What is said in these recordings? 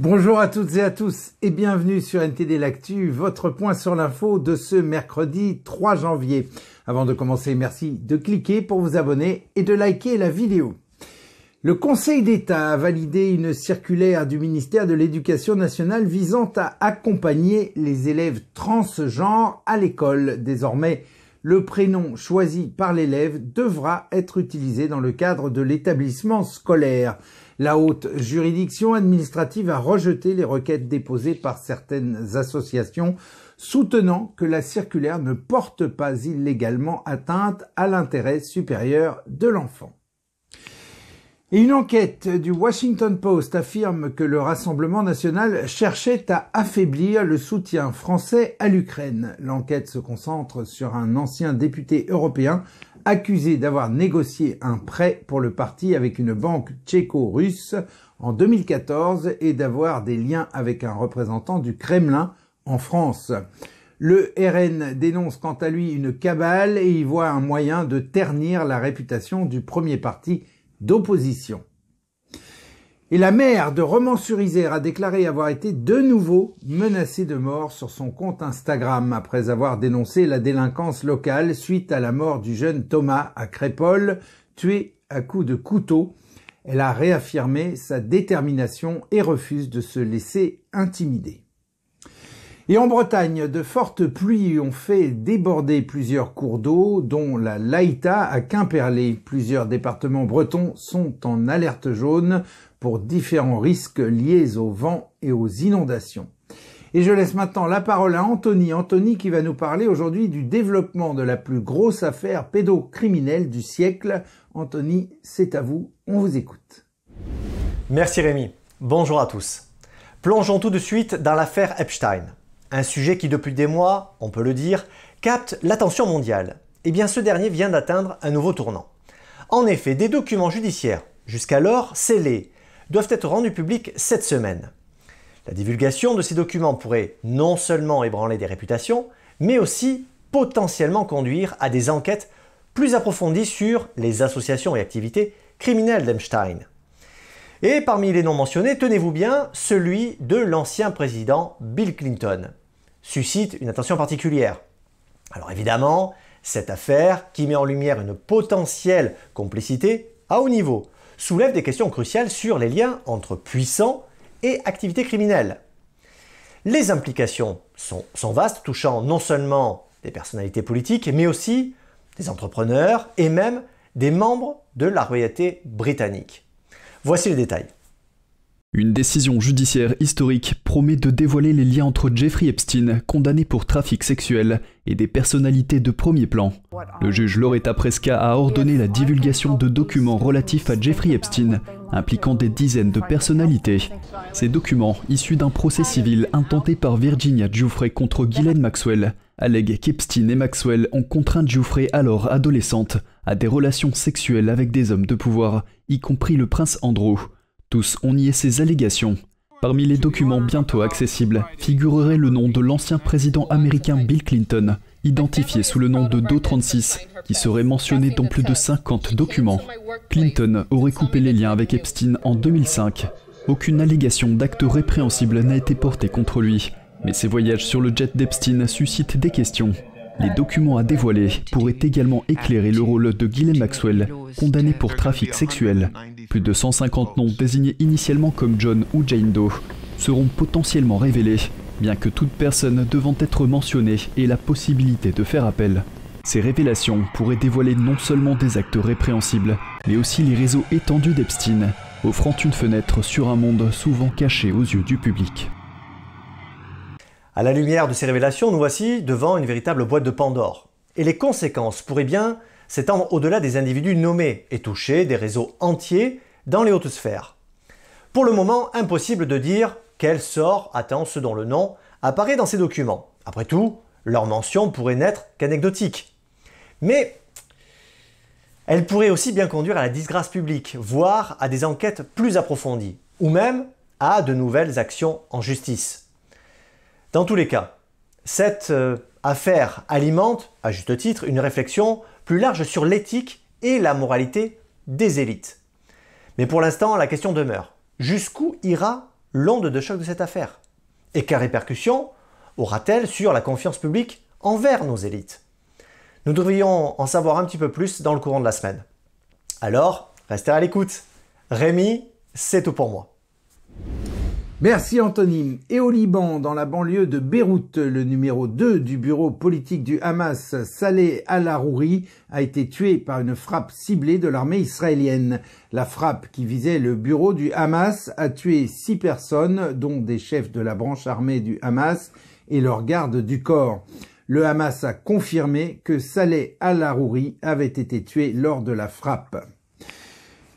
Bonjour à toutes et à tous et bienvenue sur NTD L'Actu, votre point sur l'info de ce mercredi 3 janvier. Avant de commencer, merci de cliquer pour vous abonner et de liker la vidéo. Le Conseil d'État a validé une circulaire du ministère de l'Éducation nationale visant à accompagner les élèves transgenres à l'école. Désormais, le prénom choisi par l'élève devra être utilisé dans le cadre de l'établissement scolaire. La haute juridiction administrative a rejeté les requêtes déposées par certaines associations soutenant que la circulaire ne porte pas illégalement atteinte à l'intérêt supérieur de l'enfant. Une enquête du Washington Post affirme que le Rassemblement national cherchait à affaiblir le soutien français à l'Ukraine. L'enquête se concentre sur un ancien député européen accusé d'avoir négocié un prêt pour le parti avec une banque tchéco-russe en 2014 et d'avoir des liens avec un représentant du Kremlin en France. Le RN dénonce quant à lui une cabale et y voit un moyen de ternir la réputation du premier parti d'opposition. Et la maire de Romans-sur-Isère a déclaré avoir été de nouveau menacée de mort sur son compte Instagram après avoir dénoncé la délinquance locale suite à la mort du jeune Thomas à Crépole, tué à coups de couteau. Elle a réaffirmé sa détermination et refuse de se laisser intimider. Et en Bretagne, de fortes pluies ont fait déborder plusieurs cours d'eau, dont la Laïta à Quimperlé. Plusieurs départements bretons sont en alerte jaune pour différents risques liés au vent et aux inondations. Et je laisse maintenant la parole à Anthony. Anthony qui va nous parler aujourd'hui du développement de la plus grosse affaire pédocriminelle du siècle. Anthony, c'est à vous, on vous écoute. Merci Rémi. Bonjour à tous. Plongeons tout de suite dans l'affaire Epstein. Un sujet qui depuis des mois, on peut le dire, capte l'attention mondiale. Eh bien ce dernier vient d'atteindre un nouveau tournant. En effet, des documents judiciaires, jusqu'alors scellés, doivent être rendus publics cette semaine. La divulgation de ces documents pourrait non seulement ébranler des réputations, mais aussi potentiellement conduire à des enquêtes plus approfondies sur les associations et activités criminelles d'Epstein. Et parmi les noms mentionnés, tenez-vous bien, celui de l'ancien président Bill Clinton suscite une attention particulière. Alors évidemment, cette affaire, qui met en lumière une potentielle complicité à haut niveau, soulève des questions cruciales sur les liens entre puissants et activités criminelles. Les implications sont, sont, vastes, touchant non seulement des personnalités politiques, mais aussi des entrepreneurs et même des membres de la royauté britannique. Voici les détails. Une décision judiciaire historique promet de dévoiler les liens entre Jeffrey Epstein, condamné pour trafic sexuel, et des personnalités de premier plan. Le juge Loretta Presca a ordonné la divulgation de documents relatifs à Jeffrey Epstein, impliquant des dizaines de personnalités. Ces documents, issus d'un procès civil intenté par Virginia Giuffre contre Ghislaine Maxwell, allèguent qu'Epstein et Maxwell ont contraint Giuffre, alors adolescente, à des relations sexuelles avec des hommes de pouvoir, y compris le prince Andrew. Tous ont nié ces allégations. Parmi les documents bientôt accessibles figurerait le nom de l'ancien président américain Bill Clinton, identifié sous le nom de Do 36, qui serait mentionné dans plus de 50 documents. Clinton aurait coupé les liens avec Epstein en 2005. Aucune allégation d'acte répréhensible n'a été portée contre lui, mais ses voyages sur le jet d'Epstein suscitent des questions. Les documents à dévoiler pourraient également éclairer le rôle de Ghislaine Maxwell, condamné pour trafic sexuel. Plus de 150 noms désignés initialement comme John ou Jane Doe seront potentiellement révélés, bien que toute personne devant être mentionnée ait la possibilité de faire appel. Ces révélations pourraient dévoiler non seulement des actes répréhensibles, mais aussi les réseaux étendus d'Epstein, offrant une fenêtre sur un monde souvent caché aux yeux du public. À la lumière de ces révélations, nous voici devant une véritable boîte de Pandore. Et les conséquences pourraient bien s'étendre au-delà des individus nommés et toucher des réseaux entiers dans les hautes sphères. Pour le moment, impossible de dire quel sort attend ceux dont le nom apparaît dans ces documents. Après tout, leur mention pourrait n'être qu'anecdotique. Mais elle pourrait aussi bien conduire à la disgrâce publique, voire à des enquêtes plus approfondies, ou même à de nouvelles actions en justice. Dans tous les cas, cette euh, affaire alimente, à juste titre, une réflexion plus large sur l'éthique et la moralité des élites. Mais pour l'instant, la question demeure. Jusqu'où ira l'onde de choc de cette affaire? Et quelles répercussions aura-t-elle sur la confiance publique envers nos élites? Nous devrions en savoir un petit peu plus dans le courant de la semaine. Alors, restez à l'écoute. Rémi, c'est tout pour moi. Merci Anthony. Et au Liban, dans la banlieue de Beyrouth, le numéro 2 du bureau politique du Hamas, Saleh al-Arouri, a été tué par une frappe ciblée de l'armée israélienne. La frappe qui visait le bureau du Hamas a tué six personnes, dont des chefs de la branche armée du Hamas et leur garde du corps. Le Hamas a confirmé que Saleh al-Arouri avait été tué lors de la frappe.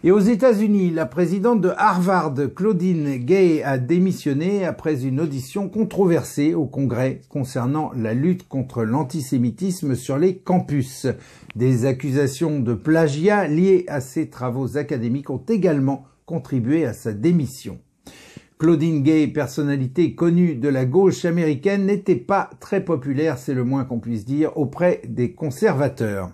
Et aux États-Unis, la présidente de Harvard, Claudine Gay, a démissionné après une audition controversée au Congrès concernant la lutte contre l'antisémitisme sur les campus. Des accusations de plagiat liées à ses travaux académiques ont également contribué à sa démission. Claudine Gay, personnalité connue de la gauche américaine, n'était pas très populaire, c'est le moins qu'on puisse dire, auprès des conservateurs.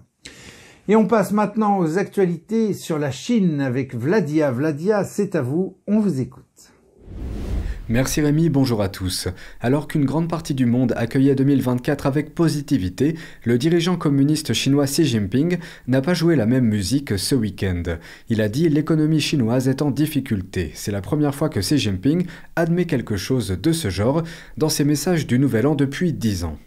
Et on passe maintenant aux actualités sur la Chine avec Vladia. Vladia, c'est à vous, on vous écoute. Merci Rémi, bonjour à tous. Alors qu'une grande partie du monde accueillait 2024 avec positivité, le dirigeant communiste chinois Xi Jinping n'a pas joué la même musique ce week-end. Il a dit l'économie chinoise est en difficulté. C'est la première fois que Xi Jinping admet quelque chose de ce genre dans ses messages du Nouvel An depuis dix ans.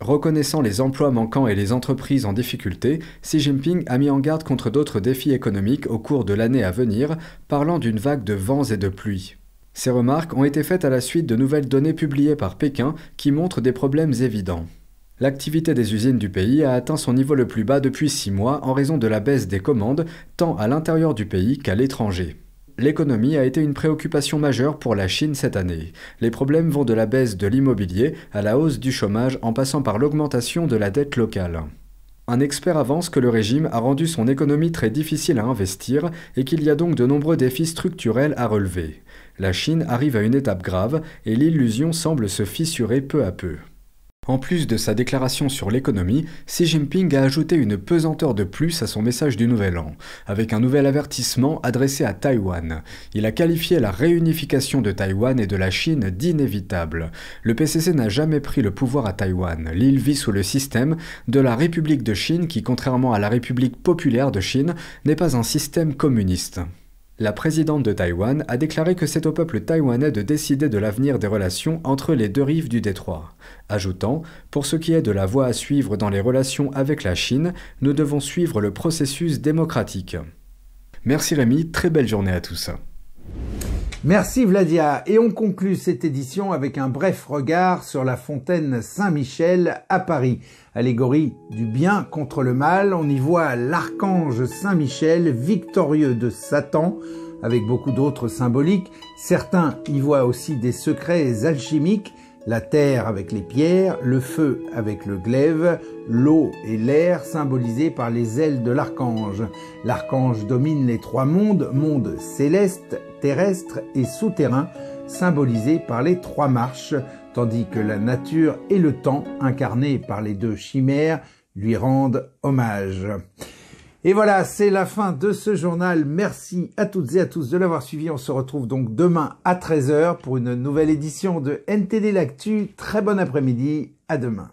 Reconnaissant les emplois manquants et les entreprises en difficulté, Xi Jinping a mis en garde contre d'autres défis économiques au cours de l'année à venir, parlant d'une vague de vents et de pluie. Ces remarques ont été faites à la suite de nouvelles données publiées par Pékin qui montrent des problèmes évidents. L'activité des usines du pays a atteint son niveau le plus bas depuis six mois en raison de la baisse des commandes, tant à l'intérieur du pays qu'à l'étranger. L'économie a été une préoccupation majeure pour la Chine cette année. Les problèmes vont de la baisse de l'immobilier à la hausse du chômage en passant par l'augmentation de la dette locale. Un expert avance que le régime a rendu son économie très difficile à investir et qu'il y a donc de nombreux défis structurels à relever. La Chine arrive à une étape grave et l'illusion semble se fissurer peu à peu. En plus de sa déclaration sur l'économie, Xi Jinping a ajouté une pesanteur de plus à son message du Nouvel An, avec un nouvel avertissement adressé à Taïwan. Il a qualifié la réunification de Taïwan et de la Chine d'inévitable. Le PCC n'a jamais pris le pouvoir à Taïwan. L'île vit sous le système de la République de Chine qui, contrairement à la République populaire de Chine, n'est pas un système communiste. La présidente de Taïwan a déclaré que c'est au peuple taïwanais de décider de l'avenir des relations entre les deux rives du détroit, ajoutant Pour ce qui est de la voie à suivre dans les relations avec la Chine, nous devons suivre le processus démocratique. Merci Rémi, très belle journée à tous. Merci Vladia. Et on conclut cette édition avec un bref regard sur la fontaine Saint-Michel à Paris. Allégorie du bien contre le mal, on y voit l'archange Saint-Michel victorieux de Satan avec beaucoup d'autres symboliques. Certains y voient aussi des secrets alchimiques la terre avec les pierres, le feu avec le glaive, l'eau et l'air symbolisés par les ailes de l'archange. L'archange domine les trois mondes, monde céleste, terrestre et souterrain, symbolisés par les trois marches, tandis que la nature et le temps, incarnés par les deux chimères, lui rendent hommage. Et voilà, c'est la fin de ce journal. Merci à toutes et à tous de l'avoir suivi. On se retrouve donc demain à 13h pour une nouvelle édition de NTD L'Actu. Très bon après-midi. À demain.